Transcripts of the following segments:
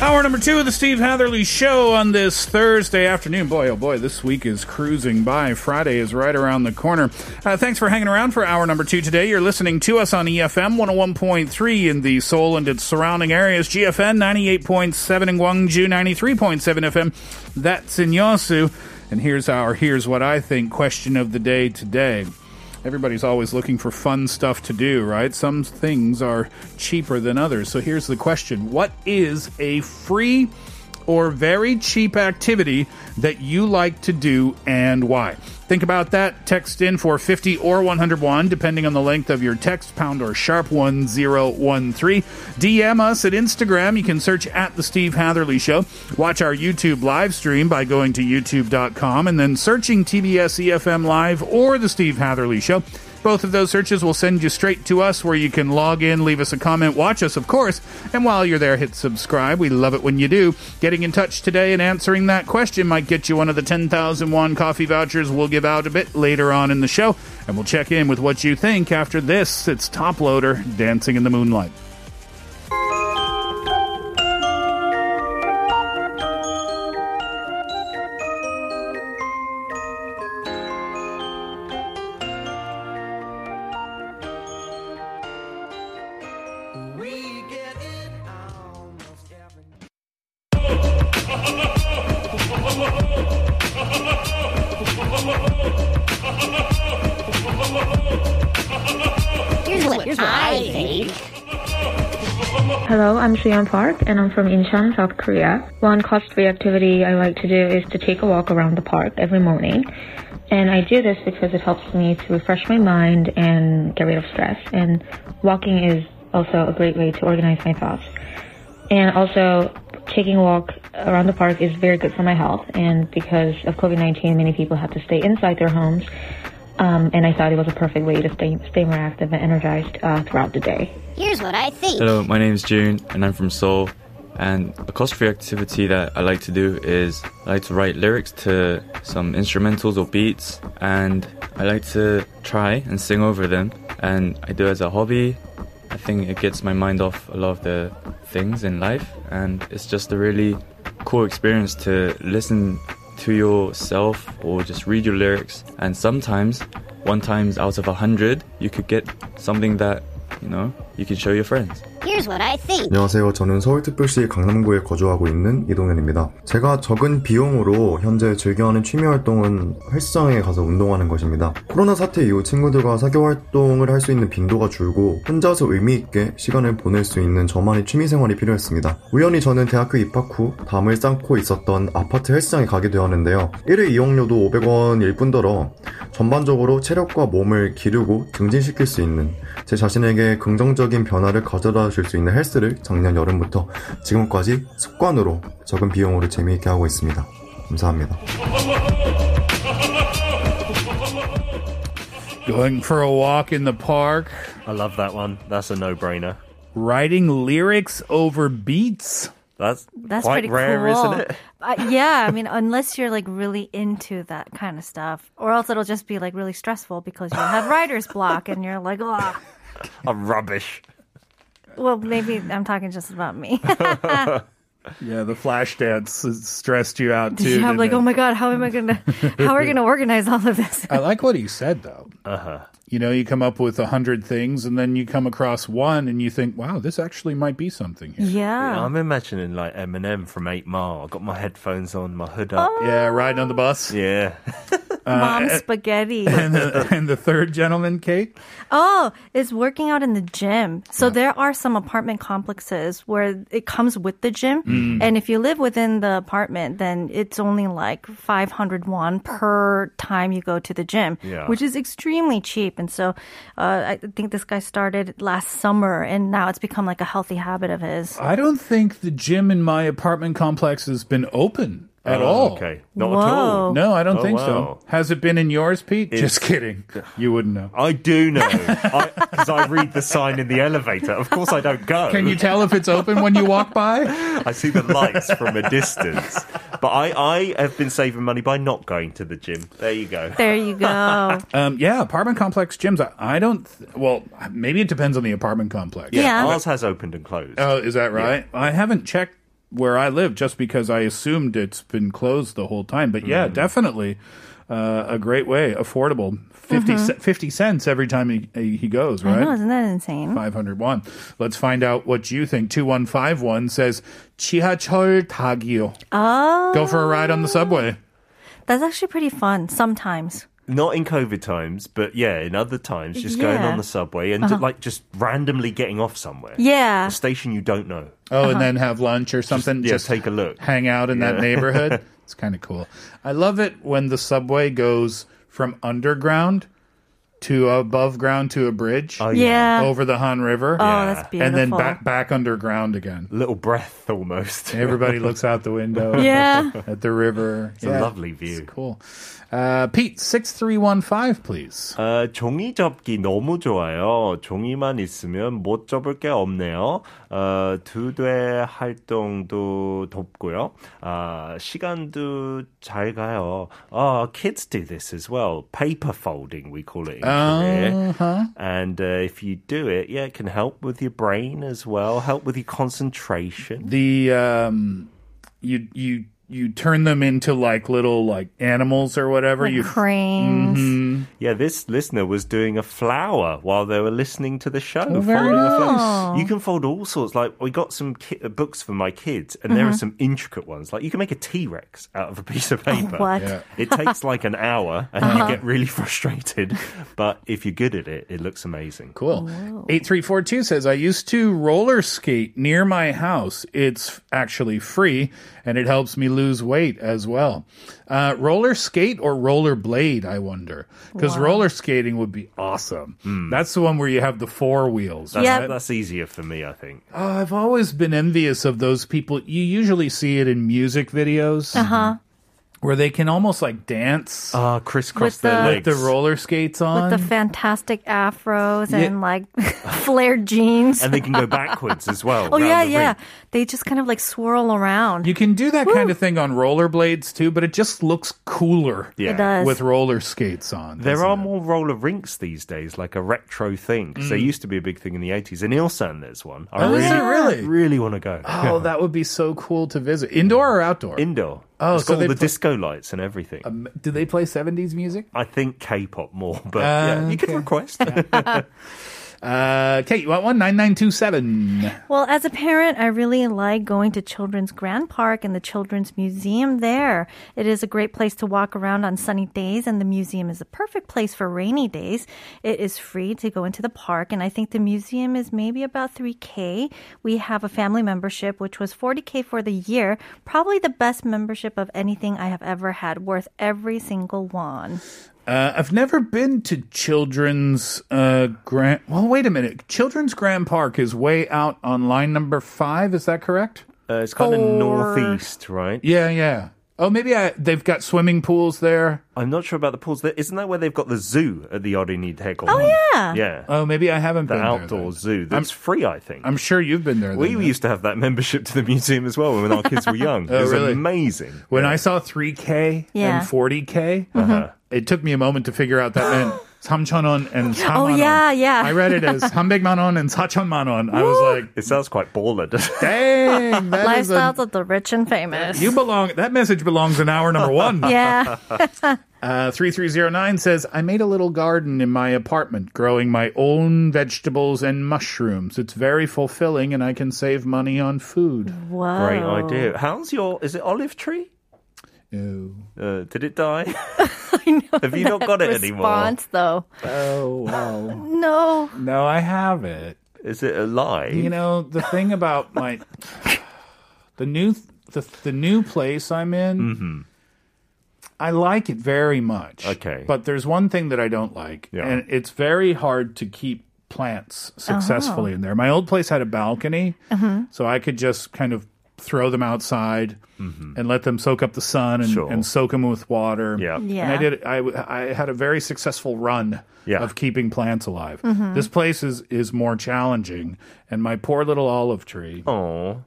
Hour number two of the Steve Hatherly Show on this Thursday afternoon. Boy, oh boy, this week is cruising by. Friday is right around the corner. Uh, thanks for hanging around for hour number two today. You're listening to us on EFM 101.3 in the Seoul and its surrounding areas, GFN 98.7 in Gwangju, 93.7 FM. That's in Yosu. And here's our Here's What I Think question of the day today. Everybody's always looking for fun stuff to do, right? Some things are cheaper than others. So here's the question What is a free or very cheap activity that you like to do and why? Think about that. Text in for 50 or 101, depending on the length of your text, pound or sharp 1013. DM us at Instagram. You can search at The Steve Hatherly Show. Watch our YouTube live stream by going to youtube.com and then searching TBS EFM Live or The Steve Hatherly Show. Both of those searches will send you straight to us where you can log in, leave us a comment, watch us, of course. And while you're there, hit subscribe. We love it when you do. Getting in touch today and answering that question might get you one of the 10,000 won coffee vouchers we'll give out a bit later on in the show. And we'll check in with what you think after this. It's Toploader Dancing in the Moonlight. Hello, I'm Suyeon Park, and I'm from Incheon, South Korea. One cost-free activity I like to do is to take a walk around the park every morning. And I do this because it helps me to refresh my mind and get rid of stress. And walking is also a great way to organize my thoughts. And also, taking a walk around the park is very good for my health. And because of COVID-19, many people have to stay inside their homes. Um, and I thought it was a perfect way to stay, stay more active and energized uh, throughout the day. Here's what I think. Hello, my name is June and I'm from Seoul. And a cost-free activity that I like to do is I like to write lyrics to some instrumentals or beats, and I like to try and sing over them. And I do it as a hobby. I think it gets my mind off a lot of the things in life, and it's just a really cool experience to listen to yourself or just read your lyrics. And sometimes, one times out of a hundred, you could get something that you know you can show your friends. Here's what I think. 안녕하세요. 저는 서울특별시 강남구에 거주하고 있는 이동현입니다. 제가 적은 비용으로 현재 즐겨하는 취미 활동은 헬스장에 가서 운동하는 것입니다. 코로나 사태 이후 친구들과 사교 활동을 할 수 있는 빈도가 줄고 혼자서 의미 있게 시간을 보낼 수 있는 저만의 취미 생활이 필요했습니다. 우연히 저는 대학교 입학 후 담을 쌓고 있었던 아파트 헬스장에 가게 되었는데요. 1회 이용료도 500원일 뿐더러 전반적으로 체력과 몸을 기르고 증진시킬 수 있는 제 자신에게 긍정적 인 변화를 가져다 줄 수 있는 헬스를 작년 여름부터 지금까지 습관으로 적은 비용으로 재미있게 하고 있습니다. 감사합니다. Going for a walk in the park, I love that one. That's a no-brainer. writing lyrics over beats. That's, That's quite pretty rare, cool. isn't it? Uh, yeah, I mean, unless you're like really into that kind of stuff, or else it'll just be like really stressful because you'll have writer's block and you're like, oh. I'm rubbish. Well, maybe I'm talking just about me. Yeah, the flash dance stressed you out too. Yeah, I'm like, it? oh my god, how am I gonna, how are we gonna organize all of this? I like what he said though. Uh huh. You know, you come up with a hundred things, and then you come across one, and you think, "Wow, this actually might be something." Here. Yeah. I'm imagining like Eminem from Eight Mile. I've got my headphones on, my hood up. Yeah, riding on the bus. Yeah. Mom Uh, spaghetti. and, the, and the third gentleman, Kate. Oh, is working out in the gym. So there are some apartment complexes where it comes with the gym. Mm. And if you live within the apartment, then it's only like 500 won per time you go to the gym, Yeah. which is extremely cheap. And so uh, I think this guy started last summer and now it's become like a healthy habit of his. I don't think the gym in my apartment complex has been open at Oh, all. okay. Not at all? No, I don't Oh, think wow. so. Has it been in yours, Pete? It's- Just kidding. You wouldn't know. I do know because I, read the sign in the elevator. Of course, I don't go. Can you tell if it's open when you walk by? I see the lights from a distance. But I, I have been saving money by not going to the gym. There you go. There you go. Um, yeah, apartment complex gyms. I, I don't. Th- well, maybe it depends on the apartment complex. Yeah, ours has opened and closed. Oh, is that right? I haven't checked where I live just because I assumed it's been closed the whole time. But yeah, Mm. definitely uh, a great way, affordable. 50, Mhm. ce- 50 cents every time he, he goes, I know, right? isn't that insane? 501. Let's find out what you think. 2151 says, 지하철 타기요. Oh. Go for a ride on the subway. That's actually pretty fun sometimes. Not in COVID times, but yeah, in other times, just going on the subway and Uh-huh. like just randomly getting off somewhere. Yeah. A station you don't know. Oh, and then have lunch or something. yeah, take a look. Hang out in that neighborhood. It's kind of cool. I love it when the subway goes from underground to above ground to a bridge. Oh, yeah. Yeah. Over the Han River. Oh, that's beautiful. And then back back underground again. Little breath almost. Everybody looks out the window. Yeah. At the river. It's a lovely view. cool. Uh, Pete, 6315, please. 어, 종이 접기 너무 좋아요. 종이만 있으면 못 접을 게 없네요. 어, 두뇌 활동도 돕고요. 아, 시간도 잘 가요. 어, kids do this as well. Paper folding, we call it in Korea. Uh-huh. And uh, if you do it, yeah, it can help with your brain as well, help with your concentration. The um, you you you turn them into like little like animals or whatever. Like you cranes. Mhm. Yeah, this listener was doing a flower while they were listening to the show. Oh, very folding a flower. You can fold all sorts. Like we got some ki- uh, books for my kids, and there are Mhm. some intricate ones. Like you can make a T Rex out of a piece of paper. what? Yeah. It takes like an hour, and Uh-huh. you get really frustrated. But if you're good at it, it looks amazing. Cool. 8342 says, I used to roller skate near my house. It's actually free and it helps me lose weight as well. Uh, roller skate or roller blade, I wonder. Because Wow. roller skating would be awesome. That's the one where you have the four wheels. That's, right? that's easier for me, I think. Oh, I've always been envious of those people. You usually see it in music videos. Uh huh. Where they can almost like dance. Ah, crisscross With their the- with the roller skates on. With the fantastic afros Yeah. and like flared jeans. And they can go backwards as well. oh round yeah, the yeah. rink. They just kind of like swirl around. You can do that kind of thing on rollerblades too, but it just looks cooler. Yeah. It does. With roller skates on. There doesn't are it? more roller rinks these days, like a retro thing. Because there Mm. used to be a big thing in the 80s. In Ilsan, there's one. I Oh, is really, it really? really want to go. Oh, that would be so cool to visit. Indoor or outdoor? Indoor. Oh, it's so got all the disco lights and everything. Um, do they play 70s music? I think K-pop more, but Uh, yeah, you could request. Uh, Kate, you want one? 9927. Well, as a parent, I really like going to Children's Grand Park and the Children's Museum there. It is a great place to walk around on sunny days, and the museum is a perfect place for rainy days. It is free to go into the park, and I think the museum is maybe about 3K. We have a family membership, which was 40K for the year. Probably the best membership of anything I have ever had, worth every single one. Uh, I've never been to Children's uh, Grand. Well, wait a minute. Children's Grand Park is way out on line number five. Is that correct? Uh, it's kind of Or- northeast, right? Yeah, yeah. Oh, maybe I, they've got swimming pools there. I'm not sure about the pools. There- Isn't that where they've got the zoo at the Oddini Hegel? Oh, yeah. Yeah. Oh, maybe I haven't been there. the been outdoor zoo. That's free, I think. I'm sure you've been there. we then, used to have that membership to the museum as well when our kids were young. Oh, it was really? amazing. When I saw 3K Yeah. and 40K, Uh-huh. it took me a moment to figure out that meant 3,000원 and 4만 Oh, 원. yeah, yeah. I read it as 300만 원 and 4천만 원. I was like, It sounds quite baller. doesn't it? dang, that is a, Lifestyles of the rich and famous. you belong. That message belongs in hour number one. yeah. Uh, 3309 says, I made a little garden in my apartment, growing my own vegetables and mushrooms. It's very fulfilling and I can save money on food. Whoa. Great idea. How's your? Is it olive tree? Ew. Uh, did it die? I know Have you not got it anymore? response, though. Oh. No. No, I have it. Is it alive? You know, the thing about my, the new, the, the new place I'm in, Mm-hmm. I like it very much. Okay. But there's one thing that I don't like, Yeah. and it's very hard to keep plants successfully in there. My old place had a balcony, so I could just kind of throw them outside and let them soak up the sun and, Mm-hmm. Sure. and soak them with water. Yeah. And Yeah. I did. I, I had a very successful run Yeah. of keeping plants alive. This place is is more challenging, and my poor little olive tree Oh.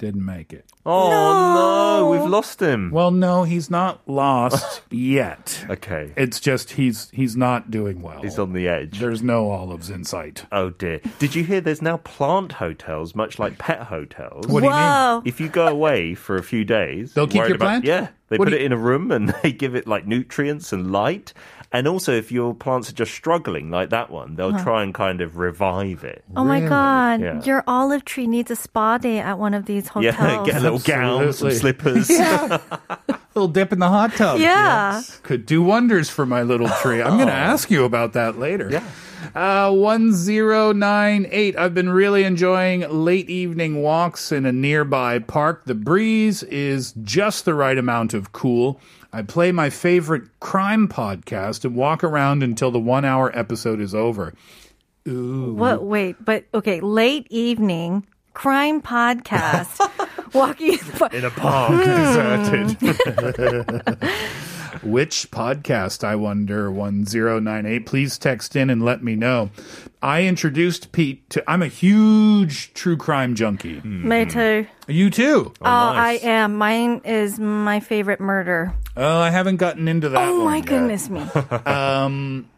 Didn't make it. Oh no. we've lost him. Well, no, he's not lost yet. Okay. It's just he's he's not doing well. He's on the edge. There's no olives in sight. Oh dear. Did you hear there's now plant hotels, much like pet hotels? What do you mean? If you go away for a few days, They'll keep worried your about- plant? Yeah, they What put do it you- in a room and they give it like nutrients and light. And also, if your plants are just struggling like that one, they'll try and kind of revive it. Oh my God. Yeah. Your olive tree needs a spa day at one of these hotels. Yeah, get a little gown, some slippers. Yeah. little dip in the hot tub. Yeah. Could do wonders for my little tree. I'm going to oh. ask you about that later. Yeah. Uh, 1098. I've been really enjoying late evening walks in a nearby park. The breeze is just the right amount of cool. I play my favorite crime podcast and walk around until the one hour episode is over. Ooh. What? Wait, but okay, late evening crime podcast. walking in the. In a park, deserted. Which podcast, I wonder? 1098. Please text in and let me know. I introduced Pete to, I'm a huge true crime junkie. Me too. You too. Oh, I am. Mine is my favorite murder. Oh, I haven't gotten into that oh one my yet. goodness me. Um,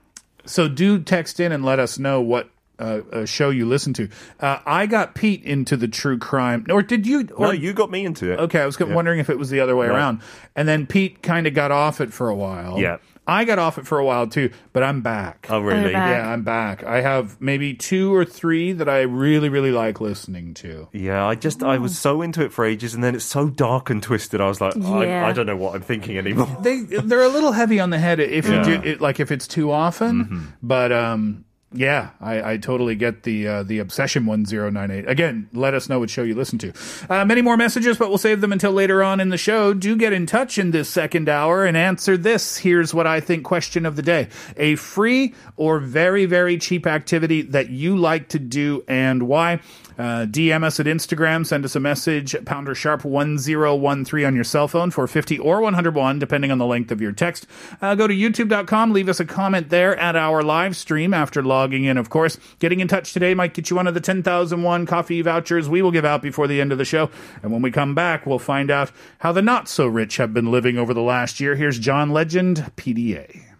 so do text in and let us know what uh, uh, show you listen to. Uh, I got Pete into the true crime, or did you? Or, no, you got me into it. Okay, I was Yeah. wondering if it was the other way No. around. And then Pete kind of got off it for a while. Yeah. I got off it for a while too, but I'm back. Oh, really? Back. Yeah, I'm back. I have maybe two or three that I really, really like listening to. Yeah, I just I was so into it for ages, and then it's so dark and twisted. I was like, Yeah. I, I don't know what I'm thinking anymore. They they're a little heavy on the head if you do it, like if it's too often. But um, yeah, I, I totally get the uh, the obsession one zero nine eight. Again, let us know what show you listen to. Uh, many more messages, but we'll save them until later on in the show. Do get in touch in this second hour and answer this. Here's what I think question of the day: a free or very very cheap activity that you like to do and why. Uh, DM us at Instagram, send us a message, pounder sharp 1013 on your cell phone for 50 or 101, depending on the length of your text. Uh, go to youtube.com, leave us a comment there at our live stream after logging in, of course. Getting in touch today might get you one of the 10,001 coffee vouchers we will give out before the end of the show. And when we come back, we'll find out how the not so rich have been living over the last year. Here's John Legend, PDA.